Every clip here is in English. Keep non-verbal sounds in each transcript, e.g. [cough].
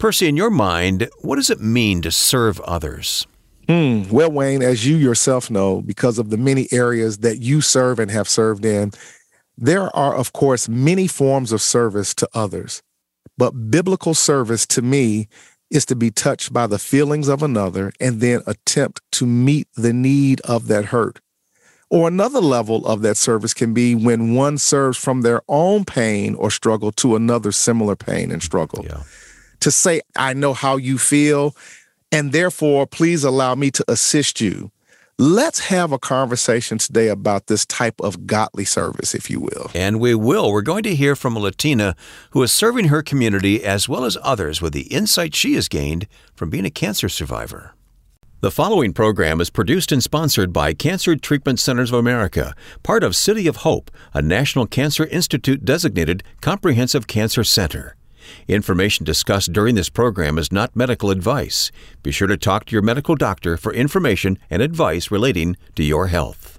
Percy, in your mind, what does it mean to serve others? Hmm. Well, Wayne, as you yourself know, because of the many areas that you serve and have served in, there are, of course, many forms of service to others. But biblical service to me is to be touched by the feelings of another and then attempt to meet the need of that hurt. Or another level of that service can be when one serves from their own pain or struggle to another similar pain and struggle. Yeah. To say, I know how you feel, and therefore, please allow me to assist you. Let's have a conversation today about this type of godly service, if you will. And we will. We're going to hear from a Latina who is serving her community as well as others with the insight she has gained from being a cancer survivor. The following program is produced and sponsored by Cancer Treatment Centers of America, part of City of Hope, a National Cancer Institute designated comprehensive cancer center. Information discussed during this program is not medical advice. Be sure to talk to your medical doctor for information and advice relating to your health.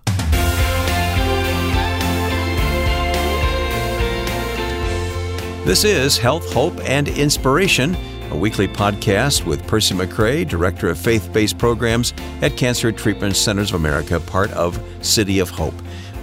This is Health, Hope, and Inspiration a weekly podcast with Percy McCray, Director of Faith Based Programs at Cancer Treatment Centers of America, part of City of Hope.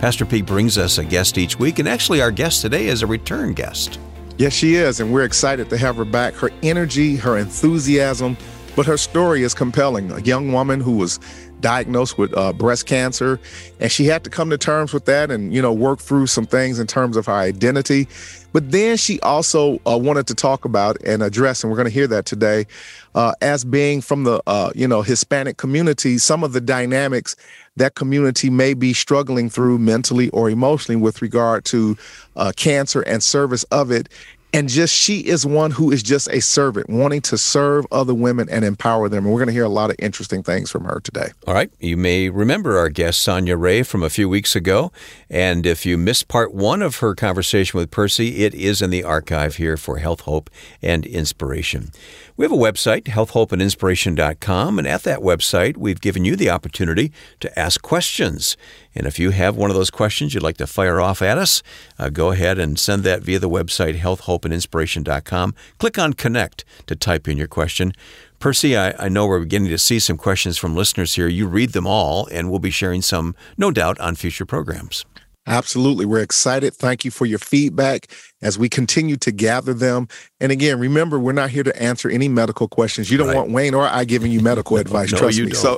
Pastor P brings us a guest each week, and actually, our guest today is a return guest. Yes, she is, and we're excited to have her back. Her energy, her enthusiasm, but her story is compelling. A young woman who was diagnosed with uh, breast cancer, and she had to come to terms with that and, you know, work through some things in terms of her identity. But then she also uh, wanted to talk about and address, and we're going to hear that today, uh, as being from the uh, you know Hispanic community, some of the dynamics that community may be struggling through mentally or emotionally with regard to uh, cancer and service of it, and just she is one who is just a servant wanting to serve other women and empower them. And we're going to hear a lot of interesting things from her today. All right. You may remember our guest sonia ray from a few weeks ago. And if you missed part one of her conversation with percy it is in the archive here for health hope and inspiration we have a website, healthhopeandinspiration.com, and at that website, we've given you the opportunity to ask questions. And if you have one of those questions you'd like to fire off at us, uh, go ahead and send that via the website, healthhopeandinspiration.com. Click on Connect to type in your question. Percy, I, I, know we're beginning to see some questions from listeners here. You read them all, and we'll be sharing some, no doubt, on future programs. Absolutely. We're excited. Thank you for your feedback as we continue to gather them. And again, remember, we're not here to answer any medical questions. You don't right. want Wayne or I giving you medical [laughs] advice. no, trust me. Don't. So,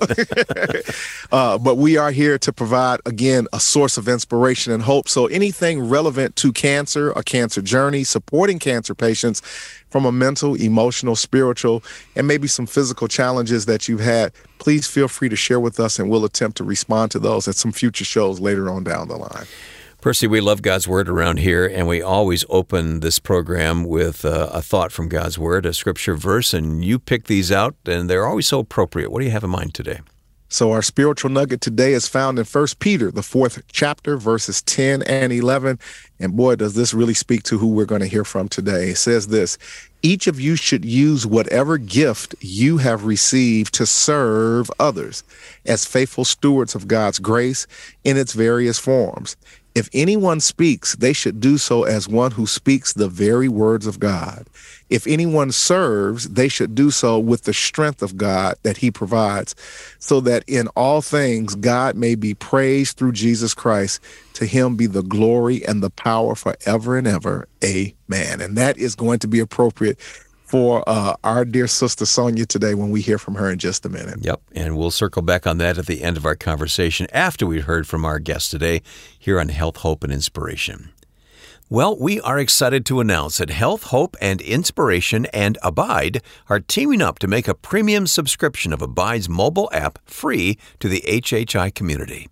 [laughs] [laughs] uh, but we are here to provide again a source of inspiration and hope. So anything relevant to cancer, a cancer journey, supporting cancer patients from a mental, emotional, spiritual, and maybe some physical challenges that you've had, please feel free to share with us and we'll attempt to respond to those at some future shows later on down the line. Percy, we love God's Word around here, and we always open this program with uh, a thought from God's Word, a scripture verse, and you pick these out, and they're always so appropriate. What do you have in mind today? So our spiritual nugget today is found in First Peter, the fourth chapter, verses 10 and 11. And boy, does this really speak to who we're going to hear from today. It says this, each of you should use whatever gift you have received to serve others as faithful stewards of God's grace in its various forms. If anyone speaks, they should do so as one who speaks the very words of God. If anyone serves, they should do so with the strength of God that he provides, so that in all things God may be praised through Jesus Christ. To him be the glory and the power forever and ever. Amen. And that is going to be appropriate for uh, our dear sister Sonia today when we hear from her in just a minute. Yep, and we'll circle back on that at the end of our conversation after we've heard from our guest today here on Health, Hope, and Inspiration. Well, we are excited to announce that Health, Hope, and Inspiration and Abide are teaming up to make a premium subscription of Abide's mobile app free to the HHI community.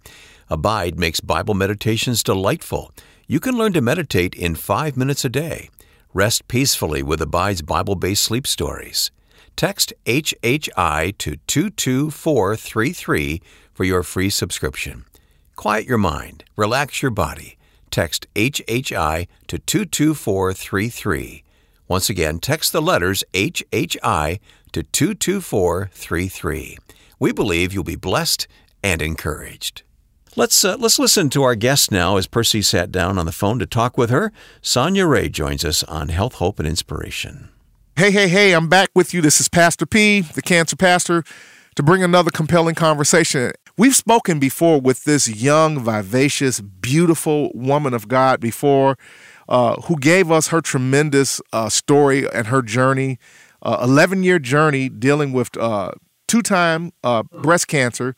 Abide makes Bible meditations delightful. You can learn to meditate in five minutes a day. Rest peacefully with Abide's Bible based sleep stories. Text HHI to 22433 for your free subscription. Quiet your mind, relax your body. Text HHI to 22433. Once again, text the letters HHI to 22433. We believe you'll be blessed and encouraged. Let's uh, let's listen to our guest now as Percy sat down on the phone to talk with her. Sonia Ray joins us on Health, Hope, and Inspiration. Hey, hey, hey, I'm back with you. This is Pastor P, the cancer pastor, to bring another compelling conversation. We've spoken before with this young, vivacious, beautiful woman of God before, uh, who gave us her tremendous uh, story and her journey, 11 uh, year journey dealing with uh, two time uh, breast cancer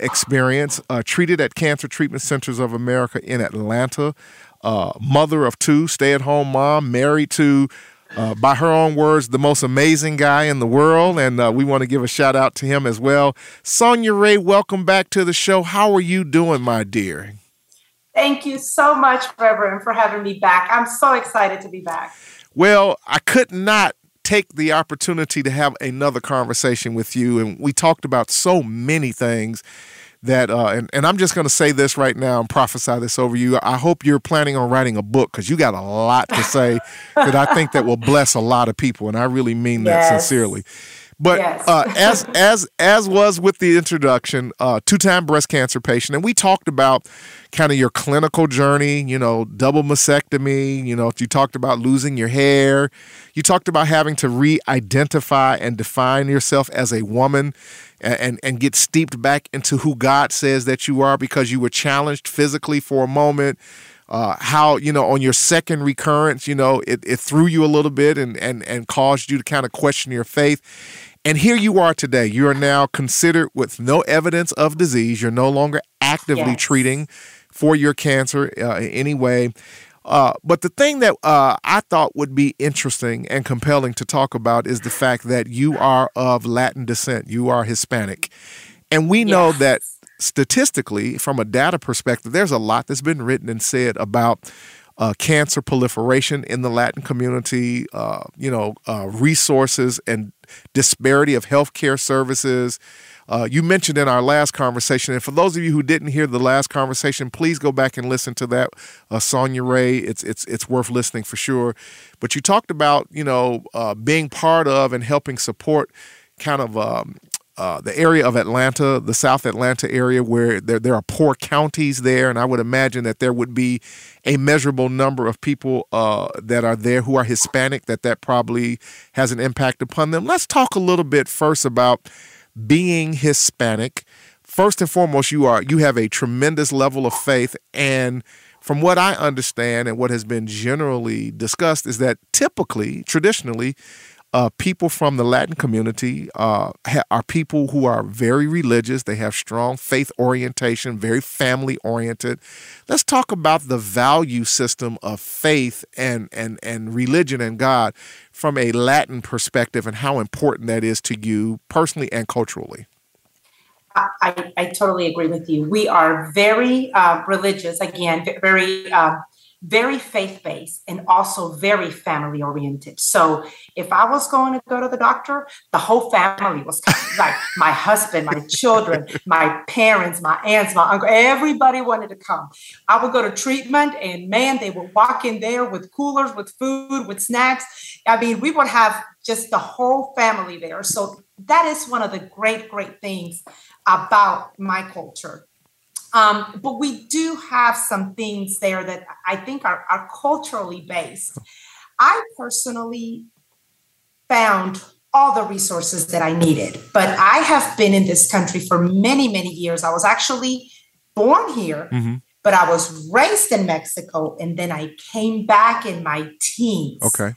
experience, treated at Cancer Treatment Centers of America in Atlanta, uh, mother of two, stay at home mom, married to uh, by her own words, the most amazing guy in the world. And uh, we want to give a shout out to him as well. Sonia Ray, welcome back to the show. How are you doing, my dear? Thank you so much, Reverend, for having me back. I'm so excited to be back. Well, I could not take the opportunity to have another conversation with you. And we talked about so many things that uh, and, and I'm just going to say this right now and prophesy this over you. I hope you're planning on writing a book because you got a lot to say that I think that will bless a lot of people, and I really mean that [laughs] yes. sincerely. But yes. uh, [laughs] as as as was with the introduction, uh, two time breast cancer patient, and we talked about kind of your clinical journey. You know, double mastectomy. You know, you talked about losing your hair. You talked about having to re-identify and define yourself as a woman and, and get steeped back into who God says that you are because you were challenged physically for a moment. Uh, how you know on your second recurrence, you know it, it threw you a little bit and and and caused you to kind of question your faith. And here you are today. You are now considered with no evidence of disease. You're no longer actively yes. treating for your cancer uh, in any way. Uh, but the thing that uh, I thought would be interesting and compelling to talk about is the fact that you are of Latin descent. You are Hispanic. And we know yes. that statistically, from a data perspective, there's a lot that's been written and said about uh, cancer proliferation in the Latin community, uh, you know, uh, resources and disparity of healthcare services, uh, you mentioned in our last conversation, and for those of you who didn't hear the last conversation, please go back and listen to that. Uh, Sonia Ray, it's it's it's worth listening for sure. But you talked about you know being part of and helping support kind of um, uh, the area of Atlanta, the South Atlanta area, where there, there are poor counties there, and I would imagine that there would be a measurable number of people uh, that are there who are Hispanic that that probably has an impact upon them. Let's talk a little bit first about being Hispanic, first and foremost, you are you have a tremendous level of faith and from what I understand and what has been generally discussed is that typically, traditionally, uh, people from the Latin community uh, ha- are people who are very religious. They have strong faith orientation, very family oriented. Let's talk about the value system of faith and, and, and religion and God from a Latin perspective and how important that is to you personally and culturally. I, I totally agree with you. We are very uh, religious, again, very uh, very faith based and also very family oriented. So if I was going to go to the doctor, the whole family was coming, [laughs] like my husband, my children, my parents, my aunts, my uncle, everybody wanted to come. I would go to treatment and man, they would walk in there with coolers, with food, with snacks. I mean, we would have just the whole family there. So that is one of the great, great things about my culture um, but we do have some things there that I think are, are culturally based. I personally found all the resources that I needed, but I have been in this country for many, many years. I was actually born here, mm-hmm. but I was raised in Mexico, and then I came back in my teens. Okay.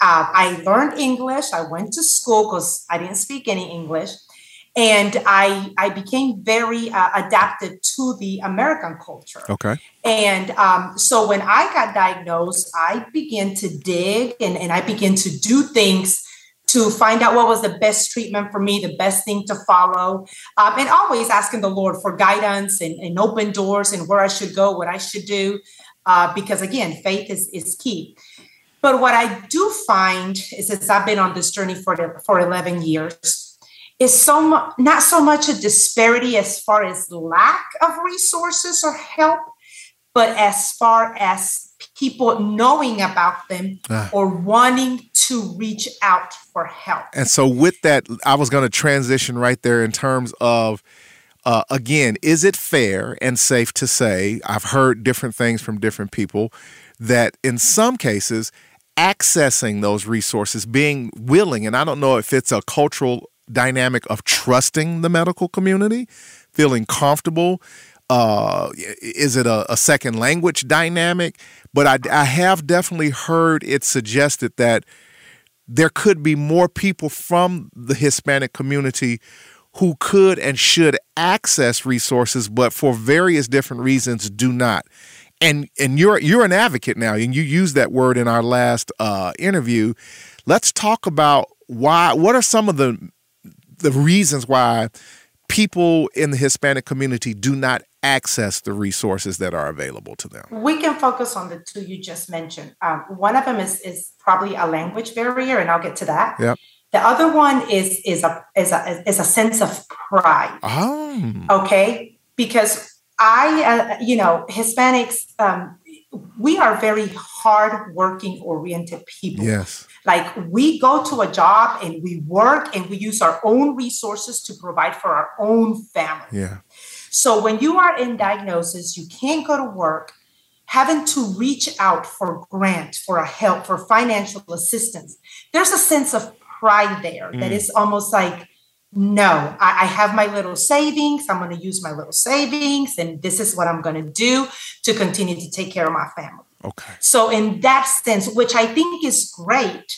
Uh, I learned English. I went to school because I didn't speak any English and I I became very uh, adapted to the American culture. Okay. And um, so when I got diagnosed, I began to dig and, and I began to do things to find out what was the best treatment for me, the best thing to follow, um, and always asking the Lord for guidance and, and, open doors and where I should go, what I should do, uh, because again, faith is is key. But what I do find is, as I've been on this journey for the, for 11 years, is so mu- not so much a disparity as far as lack of resources or help, but as far as people knowing about them ah. or wanting to reach out for help. And so, with that, I was going to transition right there in terms of. Uh, again, is it fair and safe to say, I've heard different things from different people, that in some cases, accessing those resources, being willing, and I don't know if it's a cultural dynamic of trusting the medical community, feeling comfortable. Uh, is it a, a second language dynamic? But I, I have definitely heard it suggested that there could be more people from the Hispanic community who could and should access resources, but for various different reasons do not. And and you're you're an advocate now, and you used that word in our last uh, interview. Let's talk about why. What are some of the the reasons why people in the Hispanic community do not access the resources that are available to them? We can focus on the two you just mentioned. Um, one of them is is probably a language barrier, and I'll get to that. Yep. The other one is is a is a is a sense of pride. Oh. Okay, because I, uh, you know, Hispanics, um, we are very hard-working, oriented people. Yes. Like we go to a job and we work and we use our own resources to provide for our own family. Yeah. So when you are in diagnosis, you can't go to work, having to reach out for grant, for a help, for financial assistance. There's a sense of pride there mm. that is almost like, no, I, I have my little savings. I'm going to use my little savings, and this is what I'm going to do to continue to take care of my family. Okay. So, in that sense, which I think is great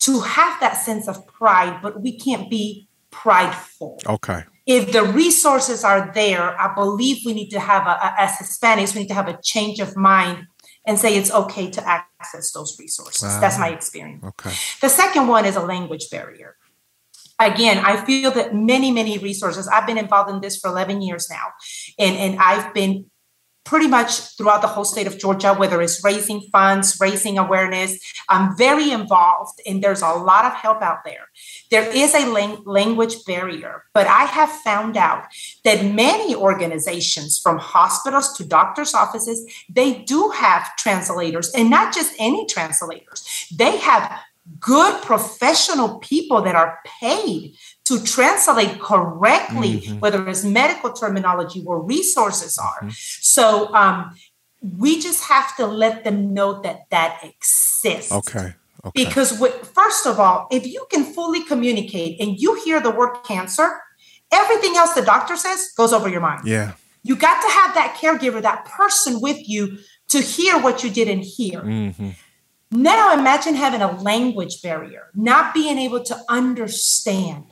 to have that sense of pride, but we can't be prideful. Okay. If the resources are there, I believe we need to have, a, a, as Hispanics, we need to have a change of mind and say it's okay to access those resources. That's my experience. Okay. The second one is a language barrier again, I feel that many, many resources, I've been involved in this for 11 years now, and, and I've been pretty much throughout the whole state of Georgia, whether it's raising funds, raising awareness. I'm very involved, and there's a lot of help out there. There is a language barrier, but I have found out that many organizations, from hospitals to doctors' offices, they do have translators, and not just any translators. They have good professional people that are paid to translate correctly, mm-hmm. whether it's medical terminology or resources are. Mm-hmm. So um, we just have to let them know that that exists. Okay. Okay. Because first of all, if you can fully communicate and you hear the word cancer, everything else the doctor says goes over your mind. Yeah. You got to have that caregiver, that person with you to hear what you didn't hear. Mm-hmm. Now imagine having a language barrier, not being able to understand.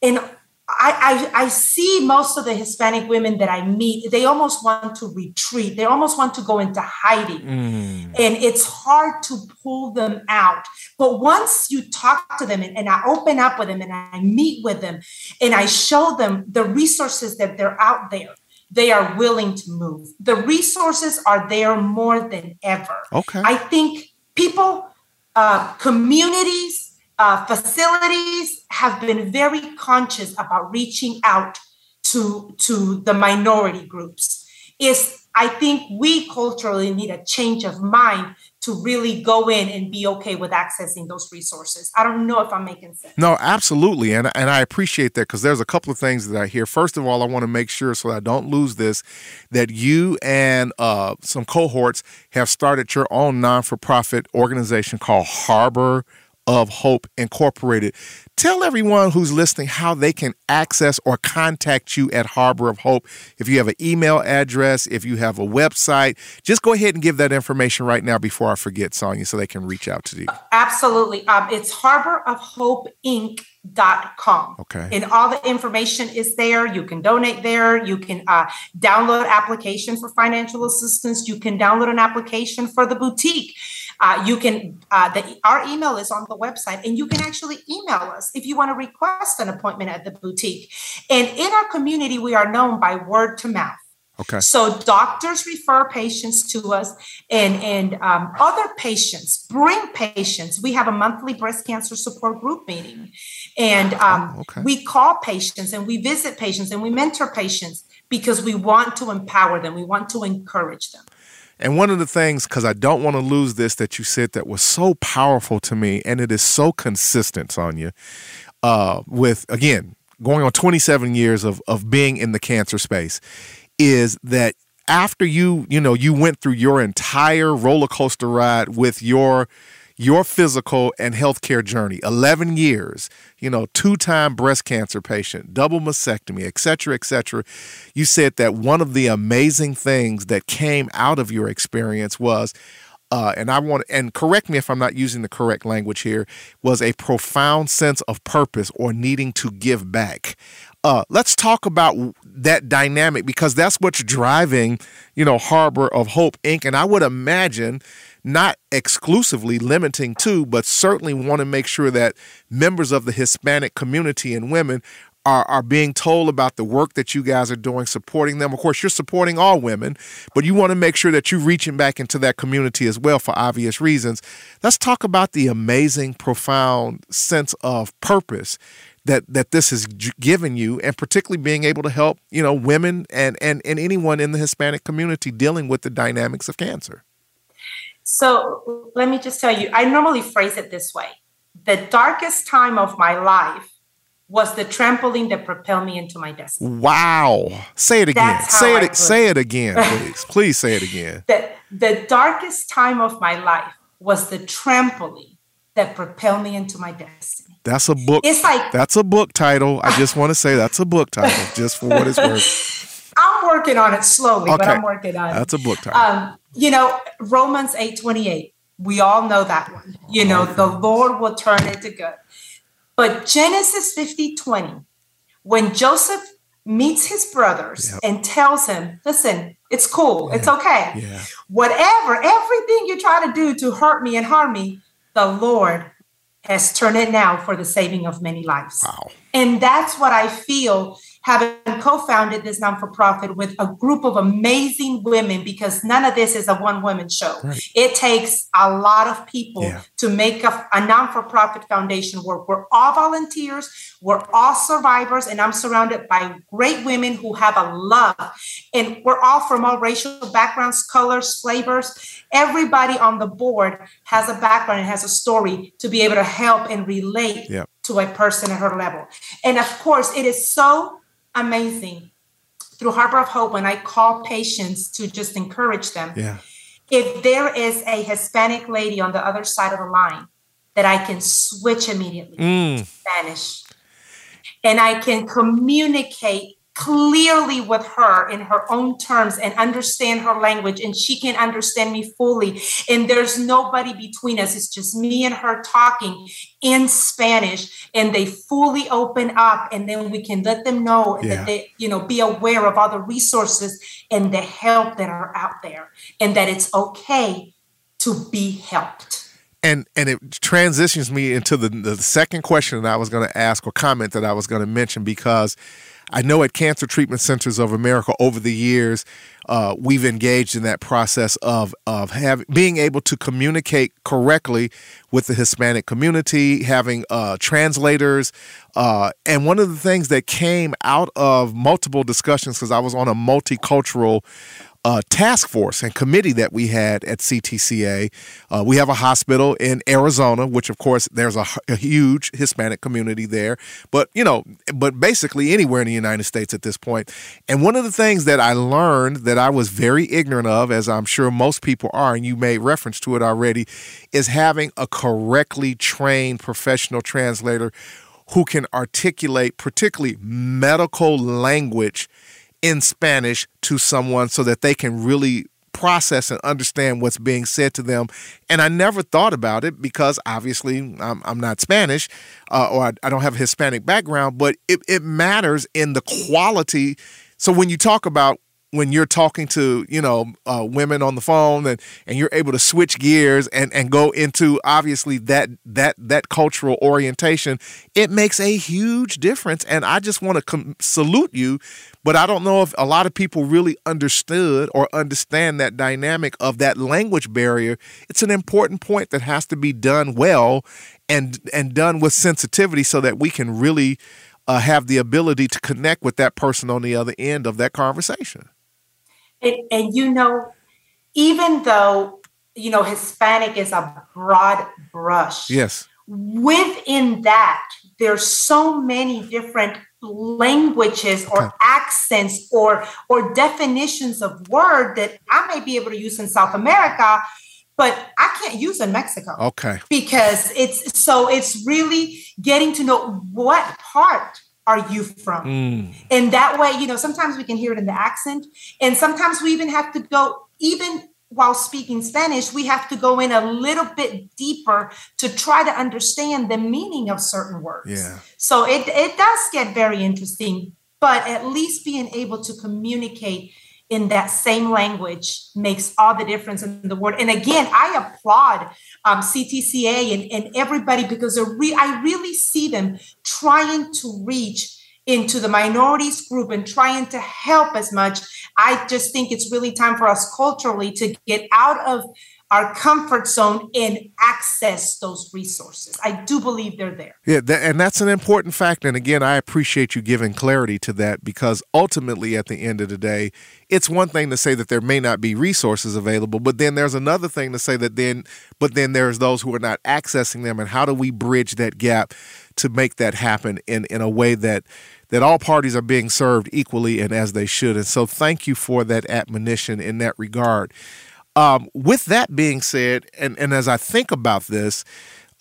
And I, I, I, see most of the Hispanic women that I meet, they almost want to retreat. They almost want to go into hiding. Mm. And it's hard to pull them out. But once you talk to them and, and I open up with them and I meet with them and I show them the resources that they're out there, they are willing to move. The resources are there more than ever. Okay. I think people, uh, communities, uh, facilities have been very conscious about reaching out to, to the minority groups. Is I think we culturally need a change of mind to really go in and be okay with accessing those resources. I don't know if I'm making sense. No, absolutely. And, and I appreciate that because there's a couple of things that I hear. First of all, I want to make sure so I don't lose this that you and uh, some cohorts have started your own non for profit organization called Harbor of Hope Incorporated. Tell everyone who's listening how they can access or contact you at Harbor of Hope. If you have an email address, if you have a website, just go ahead and give that information right now before I forget, Sonia, so they can reach out to you. Absolutely. Um, it's Harbor of Hope Inc dot com okay and all the information is there you can donate there you can uh, download application for financial assistance you can download an application for the boutique uh, you can uh, the, our email is on the website and you can actually email us if you want to request an appointment at the boutique and in our community we are known by word to mouth Okay. So doctors refer patients to us, and and um, other patients bring patients. We have a monthly breast cancer support group meeting, and um, oh, okay. we call patients and we visit patients and we mentor patients because we want to empower them. We want to encourage them. And one of the things, because I don't want to lose this, that you said that was so powerful to me, and it is so consistent, Sonia, uh, with again going on 27 years of of being in the cancer space is that after you, you know, you went through your entire roller coaster ride with your your physical and healthcare journey 11 years you know two-time breast cancer patient double mastectomy et cetera et cetera you said that one of the amazing things that came out of your experience was uh, and I want and correct me if I'm not using the correct language here, was a profound sense of purpose or needing to give back. Uh, let's talk about that dynamic because that's what's driving, you know, Harbor of Hope Inc. And I would imagine not exclusively limiting to, but certainly want to make sure that members of the Hispanic community and women are, are being told about the work that you guys are doing, supporting them. Of course, you're supporting all women, but you want to make sure that you're reaching back into that community as well for obvious reasons. Let's talk about the amazing, profound sense of purpose that that this has given you and particularly being able to help you know women and and and anyone in the hispanic community dealing with the dynamics of cancer so let me just tell you i normally phrase it this way the darkest time of my life was the trampoline that propelled me into my destiny. Wow. Say it again. Say it say it again, please. please say it again. [laughs] The, the darkest time of my life was the trampoline that propelled me into my destiny. That's a book. It's like that's a book title. I just want to say that's a book title, just for what it's worth. [laughs] I'm working on it slowly, okay. but I'm working on it. That's a book title. Um, you know, Romans 8 28. We all know that one. You know, the Lord will turn it to good. But Genesis 50 20, when Joseph meets his brothers yep. and tells him, listen, it's cool, yeah. it's okay. Yeah. Whatever, everything you try to do to hurt me and harm me, the Lord has turned it now for the saving of many lives. Wow. And that's what I feel having co-founded this non-for-profit with a group of amazing women because none of this is a one-woman show. Right. It takes a lot of people yeah. to make a, a non-for-profit foundation work. We're all volunteers, we're all survivors, and I'm surrounded by great women who have a love. And we're all from all racial backgrounds, colors, flavors. Everybody on the board has a background and has a story to be able to help and relate yeah. to a person at her level. And of course, it is so amazing through Harbor of Hope when I call patients to just encourage them. Yeah. If there is a Hispanic lady on the other side of the line that I can switch immediately mm. Spanish and I can communicate clearly with her in her own terms and understand her language and she can understand me fully. And there's nobody between us. It's just me and her talking in spanish and they fully open up and then we can let them know yeah. that they you know be aware of all the resources and the help that are out there and that it's okay to be helped. And and it transitions me into the the second question that I was going to ask or comment that I was going to mention because I know at Cancer Treatment Centers of America over the years, uh, we've engaged in that process of of having being able to communicate correctly with the Hispanic community, having uh, translators, uh, and one of the things that came out of multiple discussions because I was on a multicultural uh, task force and committee that we had at CTCA. Uh, we have a hospital in Arizona, which of course there's a, a, huge Hispanic community there, but you know, but basically anywhere in the United States at this point. And one of the things that I learned that I was very ignorant of, as I'm sure most people are, and you made reference to it already, is having a correctly trained professional translator who can articulate particularly medical language in Spanish to someone so that they can really process and understand what's being said to them. And I never thought about it because obviously I'm, I'm not Spanish uh, or I, I, don't have a Hispanic background, but it, it matters in the quality. So when you talk about when you're talking to you know uh, women on the phone and and you're able to switch gears and and go into obviously that that that cultural orientation it makes a huge difference. And i just want to com- salute you but i don't know if a lot of people really understood or understand that dynamic of that language barrier. It's an important point that has to be done well and and done with sensitivity so that we can really uh, have the ability to connect with that person on the other end of that conversation and, and you know, even though you know Hispanic is a broad brush, yes, within that there's so many different languages or okay. accents or or definitions of word that I may be able to use in South America but I can't use in Mexico. Okay. Because it's so it's really getting to know what part are you from? Mm. And that way, you know, sometimes we can hear it in the accent, and sometimes we even have to go even while speaking Spanish, we have to go in a little bit deeper to try to understand the meaning of certain words. Yeah. So it, it does get very interesting, but at least being able to communicate in that same language makes all the difference in the world. And again, I applaud um, CTCA and, and everybody because re- I really see them trying to reach into the minorities group and trying to help as much. I just think it's really time for us culturally to get out of our comfort zone and access those resources. I do believe they're there. Yeah, that, and that's an important fact. And again, I appreciate you giving clarity to that because ultimately, at the end of the day, it's one thing to say that there may not be resources available, but then there's another thing to say that then, but then there's those who are not accessing them. And how do we bridge that gap to make that happen in, in a way that that all parties are being served equally and as they should. And so, thank you for that admonition in that regard. Um, with that being said, and, and as I think about this,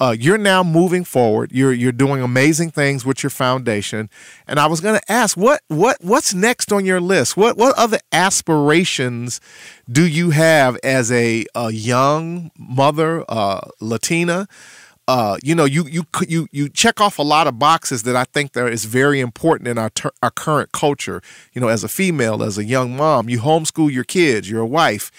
uh, you're now moving forward. You're you're doing amazing things with your foundation, and I was going to ask what what what's next on your list? What what other aspirations do you have as a, a young mother, uh, Latina? Uh, you know, you you you you check off a lot of boxes that I think that is very important in our ter- our current culture. You know, as a female, as a young mom, you homeschool your kids, you're a wife,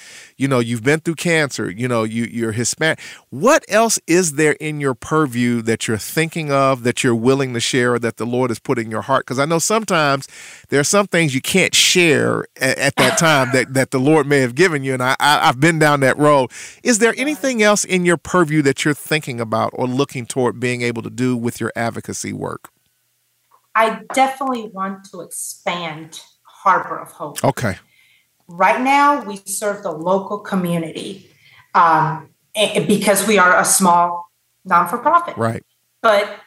you know you've been through cancer you know you you're hispanic. What else is there in your purview that you're thinking of that you're willing to share or that the lord has put in your heart? Because i know sometimes there are some things you can't share at, at that time that, that the lord may have given you and I, I i've been down that road. Is there anything else in your purview that you're thinking about or looking toward being able to do with your advocacy work i definitely want to expand harbor of hope okay Right now, we serve the local community um, because we are a small non for profit. Right. But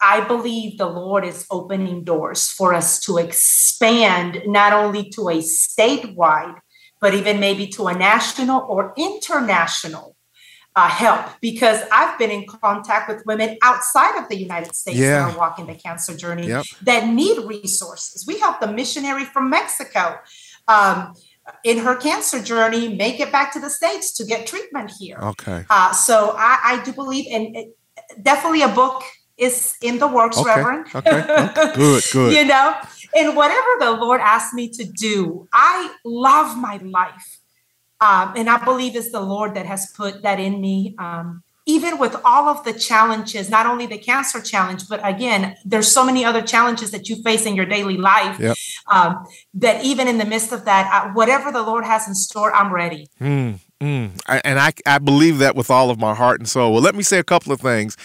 I believe the Lord is opening doors for us to expand not only to a statewide, but even maybe to a national or international uh, help because I've been in contact with women outside of the United States yeah. that are walking the cancer journey yep. that need resources. We helped a missionary from Mexico. Um, in her cancer journey make it back to the states to get treatment here okay uh, so I, I, do believe and it, definitely a book is in the works okay. reverend okay. okay [laughs] good good you know and whatever the lord asked me to do i love my life um, and i believe it's the lord that has put that in me um, even with all of the challenges, not only the cancer challenge, but again, there's so many other challenges that you face in your daily life yep. um, that even in the midst of that, uh, whatever the Lord has in store, I'm ready. Mm, mm. I, and I, I believe that with all of my heart and soul. Well, let me say a couple of things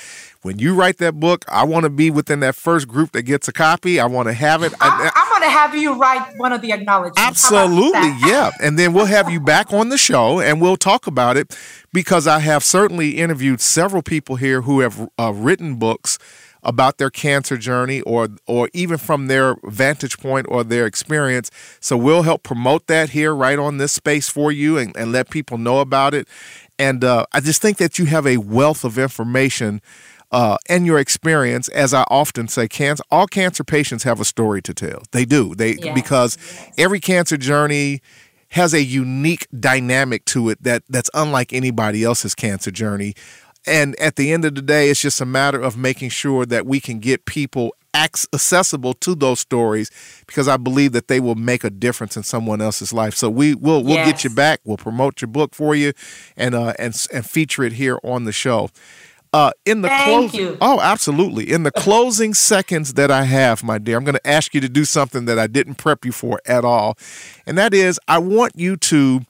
when you write that book, I want to be within that first group that gets a copy. I want to have it. I, going to have you write one of the acknowledgments. Absolutely, yeah. And then we'll have you back on the show and we'll talk about it because I have certainly interviewed several people here who have uh, written books about their cancer journey or or even from their vantage point or their experience. So we'll help promote that here right on this space for you and, and let people know about it. And uh, I just think that you have a wealth of information uh, and your experience, as I often say, cancer all cancer patients have a story to tell. They do. They yes. because yes. every cancer journey has a unique dynamic to it that that's unlike anybody else's cancer journey. And at the end of the day, it's just a matter of making sure that we can get people accessible to those stories because I believe that they will make a difference in someone else's life. So we will we'll yes. get you back. We'll promote your book for you and uh, and and feature it here on the show. Uh, in the closing, oh, absolutely. In the closing seconds that I have, my dear, I'm going to ask you to do something that I didn't prep you for at all, and that is, I want you to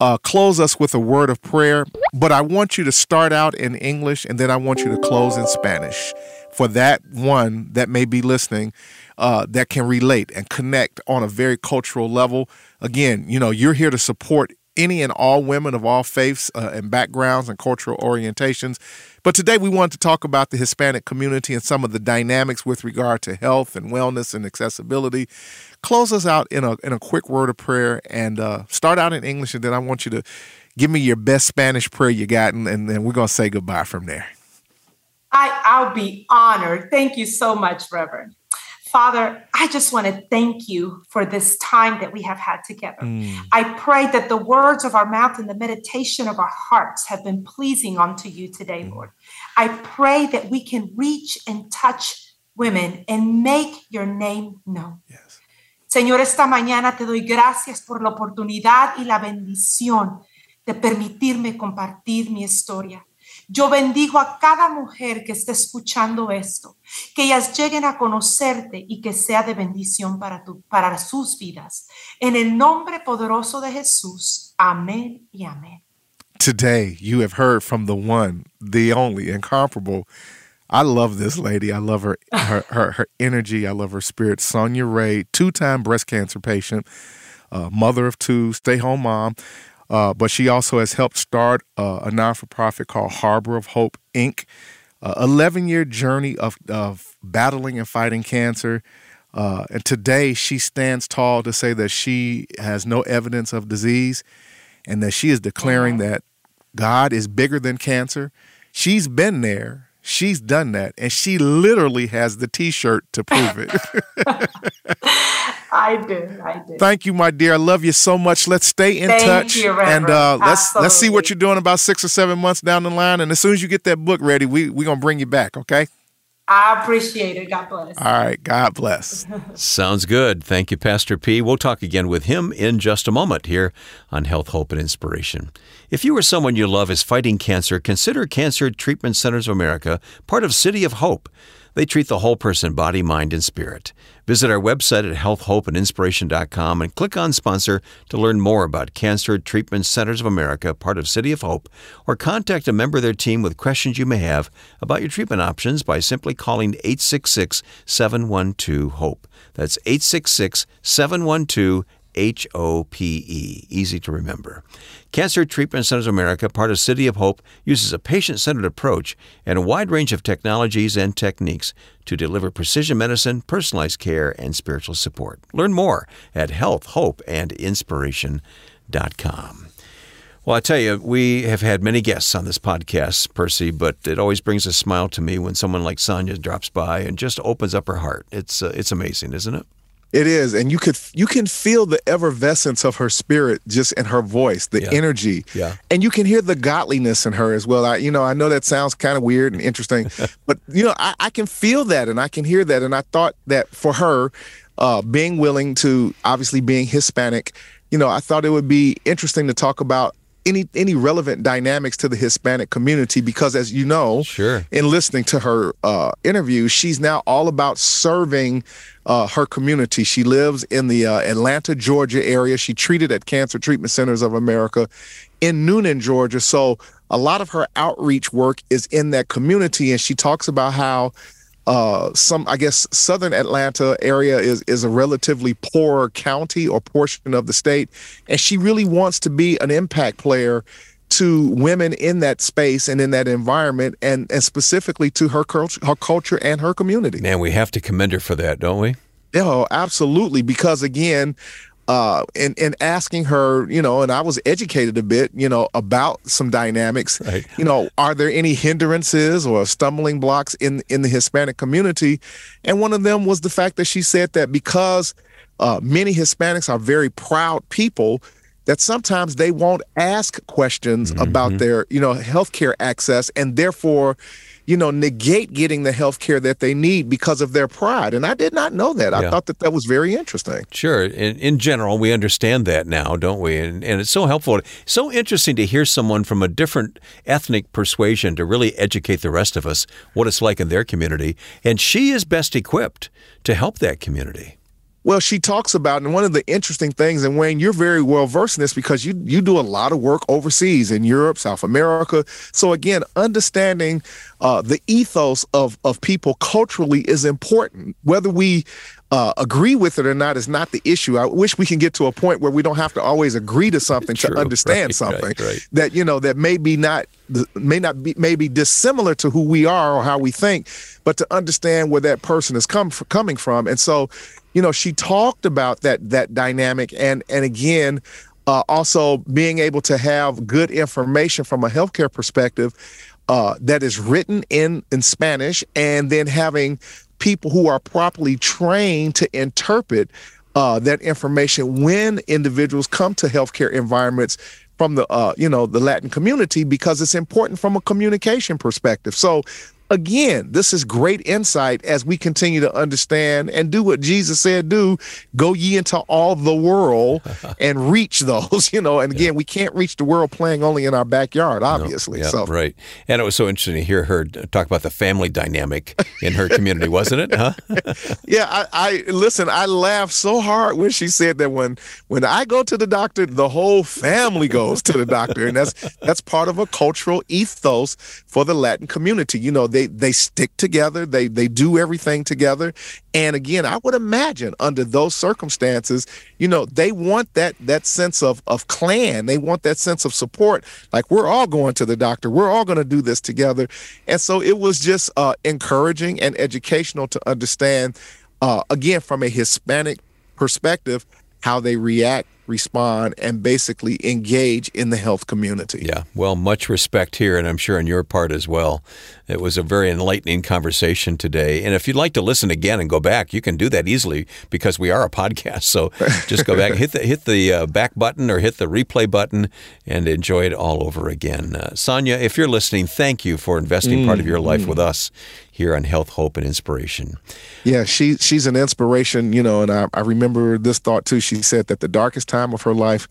uh, close us with a word of prayer, but I want you to start out in English, and then I want you to close in Spanish. For that one that may be listening, uh, that can relate and connect on a very cultural level. Again, you know, you're here to support any and all women of all faiths uh, and backgrounds and cultural orientations. But today we want to talk about the Hispanic community and some of the dynamics with regard to health and wellness and accessibility. Close us out in a in a quick word of prayer and uh, start out in English, and then I want you to give me your best Spanish prayer you got, and, and then we're going to say goodbye from there. I, I'll be honored. Thank you so much, Reverend. Father, I just want to thank you for this time that we have had together. Mm. I pray that the words of our mouth and the meditation of our hearts have been pleasing unto you today, mm. Lord. I pray that we can reach and touch women and make your name known. Yes. Señor, esta mañana te doy gracias por la oportunidad y la bendición de permitirme compartir mi historia. Yo bendigo a cada mujer que esté escuchando esto, que ellas lleguen a conocerte y que sea de bendición para, tu, para sus vidas. En el nombre poderoso de Jesús. Amén y amén. Today, you have heard from the one, the only, incomparable. I love this lady. I love her, [sighs] her, her, her energy. I love her spirit. Sonia Ray, two time breast cancer patient, uh, mother of two, stay home mom. Uh, but she also has helped start uh, a non for profit called Harbor of Hope, Inc., 11 year journey of, of battling and fighting cancer. Uh, and today she stands tall to say that she has no evidence of disease and that she is declaring that God is bigger than cancer. She's been there. She's done that, and she literally has the T-shirt to prove it. [laughs] I do. I do. Thank you, my dear. I love you so much. Let's stay in Thank touch, you, and uh, let's let's see what you're doing about six or seven months down the line. And as soon as you get that book ready, we we're gonna bring you back. Okay. I appreciate it. God bless. All right. God bless. [laughs] Sounds good. Thank you, Pastor P. We'll talk again with him in just a moment here on Health, Hope, and Inspiration. If you or someone you love is fighting cancer, consider Cancer Treatment Centers of America part of City of Hope. They treat the whole person, body, mind, and spirit. Visit our website at healthhopeandinspiration.com and click on sponsor to learn more about Cancer Treatment Centers of America, part of City of Hope, or contact a member of their team with questions you may have about your treatment options by simply calling 866 712 HOPE. That's 866 712 H O P E. Easy to remember. Cancer Treatment Centers of America, part of City of Hope, uses a patient centered approach and a wide range of technologies and techniques to deliver precision medicine, personalized care, and spiritual support. Learn more at healthhopeandinspiration.com. Well, I tell you, we have had many guests on this podcast, Percy, but it always brings a smile to me when someone like Sonia drops by and just opens up her heart. It's uh, it's amazing, isn't it? It is, and you could you can feel the effervescence of her spirit just in her voice, the Yeah. energy, Yeah. and you can hear the godliness in her as well. I, you know, I know that sounds kind of weird and interesting, [laughs] but you know, I, I can feel that and I can hear that, and I thought that for her, uh, being willing to obviously being Hispanic, you know, I thought it would be interesting to talk about any any relevant dynamics to the Hispanic community because, as you know, Sure. in listening to her uh, interview, she's now all about serving uh, her community. She lives in the uh, Atlanta, Georgia area. She treated at Cancer Treatment Centers of America in Newnan, Georgia. So a lot of her outreach work is in that community, and she talks about how uh, some, I guess, southern Atlanta area is is a relatively poor county or portion of the state, and she really wants to be an impact player to women in that space and in that environment, and and specifically to her culture, her culture and her community. Man, we have to commend her for that, don't we? Oh, absolutely. Because again, uh, and in asking her, you know, and I was educated a bit, you know, about some dynamics. Right. You know, are there any hindrances or stumbling blocks in in the Hispanic community? And one of them was the fact that she said that because uh, many Hispanics are very proud people. That sometimes they won't ask questions mm-hmm. about their, you know, healthcare access, and therefore, you know, negate getting the health care that they need because of their pride. And I did not know that. I Yeah. thought that that was very interesting. Sure. In, in general, we understand that now, don't we? And, and it's so helpful. So interesting to hear someone from a different ethnic persuasion to really educate the rest of us what it's like in their community. And she is best equipped to help that community. Well, she talks about, and one of the interesting things, and Wayne, you're very well versed in this because you you do a lot of work overseas in Europe, South America. So again, understanding uh, the ethos of of people culturally is important. Whether we uh, agree with it or not is not the issue. I wish we can get to a point where we don't have to always agree to something True. [laughs] to understand Right, something right, right. that you know that may be not may not be maybe dissimilar to who we are or how we think, but to understand where that person is come coming from. And so, you know, she talked about that that dynamic and and again. uh, also being able to have good information from a healthcare perspective uh, that is written in in Spanish, and then having people who are properly trained to interpret uh, that information when individuals come to healthcare environments from the uh, you know the Latin community because it's important from a communication perspective. So again, this is great insight as we continue to understand and do what Jesus said do go ye into all the world [laughs] and reach those, [laughs] you know. And again, yeah. we can't reach the world playing only in our backyard, obviously. No. Yeah, so right. And it was so interesting to hear her talk about the family dynamic in her community, wasn't it? Huh? [laughs] yeah, I, I listen, I laughed so hard when she said that when when I go to the doctor, the whole family goes to the doctor. And that's that's part of a cultural ethos for the Latin community. You know, they they stick together. They they do everything together. And again, I would imagine under those circumstances, you know, they want that that sense of of clan. They want that sense of support. Like we're all going to the doctor. We're all going to do this together. And so it was just uh, encouraging and educational to understand. Uh, again, from a Hispanic perspective, how they react respond, and basically engage in the health community. Yeah, well, much respect here, and I'm sure on your part as well. It was a very enlightening conversation today. And if you'd like to listen again and go back, you can do that easily because we are a [laughs] podcast. So just go back, hit the hit the uh, back button or hit the replay button, and enjoy it all over again. Uh, Sonia, if you're listening, thank you for investing mm, part of your life mm. with us here on Health, Hope, and Inspiration. Yeah, she she's an inspiration, you know, and I, I remember this thought too. She said that the darkest time of her life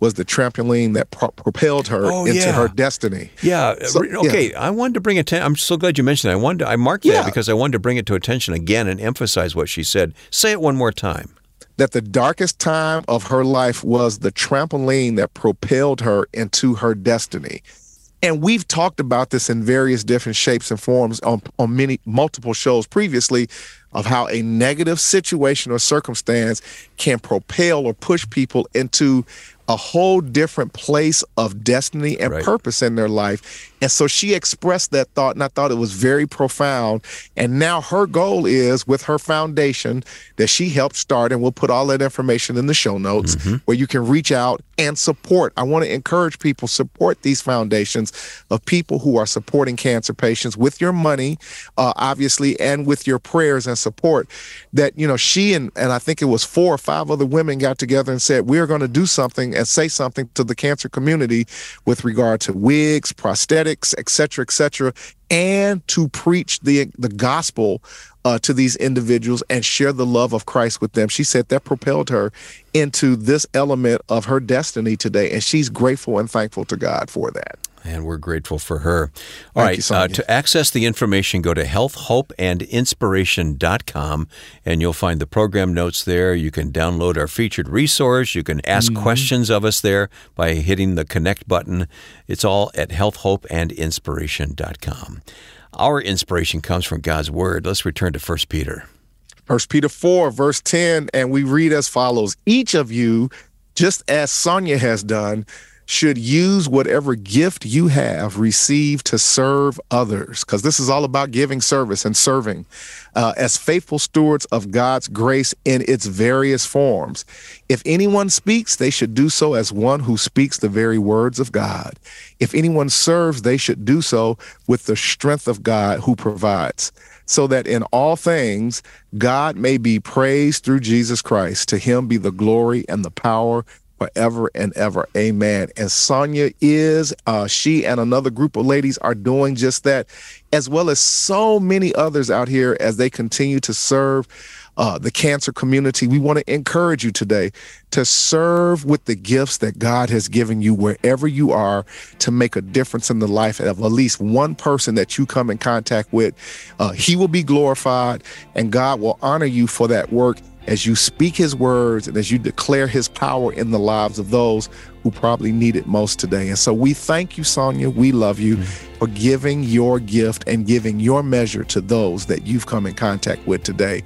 was the trampoline that pro- propelled her oh, into yeah. her destiny. Yeah. So, okay. Yeah. I wanted to bring attention. I'm so glad you mentioned that. I wanted to, I marked yeah. that because I wanted to bring it to attention again and emphasize what she said. Say it one more time. That the darkest time of her life was the trampoline that propelled her into her destiny. And we've talked about this in various different shapes and forms on, on many multiple shows previously of how a negative situation or circumstance can propel or push people into a whole different place of destiny and right. purpose in their life. And so she expressed that thought, and I thought it was very profound. And now her goal is with her foundation that she helped start, and we'll put all that information in the show notes mm-hmm. where you can reach out and support. I want to encourage people support these foundations of people who are supporting cancer patients with your money, uh, obviously, and with your prayers and support. That you know, she and and I think it was four or five other women got together and said we are going to do something and say something to the cancer community with regard to wigs, prosthetics, et cetera, et cetera, and to preach the the gospel uh, to these individuals and share the love of Christ with them. She said that propelled her into this element of her destiny today, and she's grateful and thankful to God for that. And we're grateful for her. All Thank right, you, uh, to access the information, go to healthhopeandinspiration.com and you'll find the program notes there. You can download our featured resource. You can ask mm-hmm. questions of us there by hitting the connect button. It's all at healthhopeandinspiration.com. Our inspiration comes from God's Word. Let's return to 1 Peter. 1 Peter 4, verse 10, and we read as follows Each of you, just as Sonia has done, should use whatever gift you have received to serve others, because this is all about giving service and serving uh, as faithful stewards of God's grace in its various forms. If anyone speaks, they should do so as one who speaks the very words of God. If anyone serves, they should do so with the strength of God who provides so that in all things God may be praised through Jesus Christ. To him be the glory and the power forever and ever. Amen. And Sonia is, uh, she and another group of ladies are doing just that, as well as so many others out here as they continue to serve. Uh, the cancer community, we want to encourage you today to serve with the gifts that God has given you wherever you are to make a difference in the life of at least one person that you come in contact with. Uh, he will be glorified and God will honor you for that work as you speak his words and as you declare his power in the lives of those who probably need it most today. And so we thank you, Sonia. We love you mm-hmm. for giving your gift and giving your measure to those that you've come in contact with today.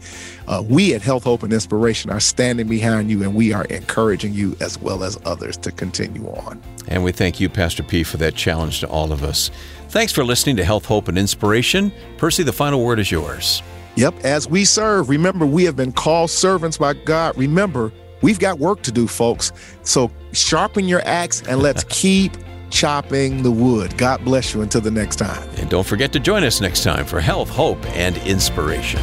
Uh, we at Health, Hope, and Inspiration are standing behind you and we are encouraging you as well as others to continue on. And we thank you, Pastor P, for that challenge to all of us. Thanks for listening to Health, Hope, and Inspiration. Percy, the final word is yours. Yep, as we serve, remember we have been called servants by God. Remember, We've got work to do, folks. So sharpen your axe and let's [laughs] keep chopping the wood. God bless you until the next time. And don't forget to join us next time for health, hope, and inspiration.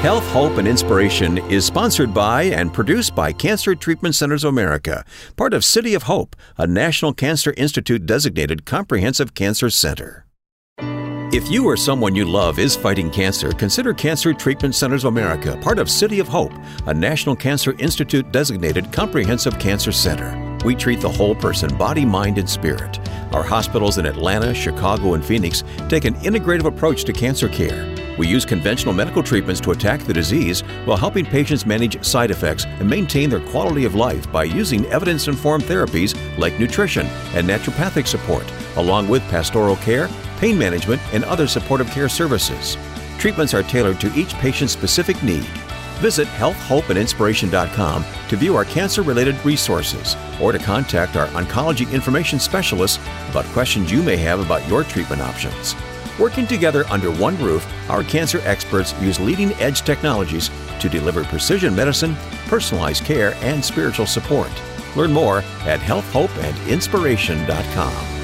Health, Hope, and Inspiration is sponsored by and produced by Cancer Treatment Centers of America, part of City of Hope, a National Cancer Institute designated comprehensive cancer center. If you or someone you love is fighting cancer, consider Cancer Treatment Centers of America, part of City of Hope, a National Cancer Institute designated comprehensive cancer center. We treat the whole person, body, mind, and spirit. Our hospitals in Atlanta, Chicago, and Phoenix take an integrative approach to cancer care. We use conventional medical treatments to attack the disease while helping patients manage side effects and maintain their quality of life by using evidence informed therapies like nutrition and naturopathic support, along with pastoral care, pain management, and other supportive care services. Treatments are tailored to each patient's specific need. Visit healthhopeandinspiration.com to view our cancer related resources or to contact our oncology information specialists about questions you may have about your treatment options. Working together under one roof, our cancer experts use leading edge technologies to deliver precision medicine, personalized care, and spiritual support. Learn more at healthhopeandinspiration.com.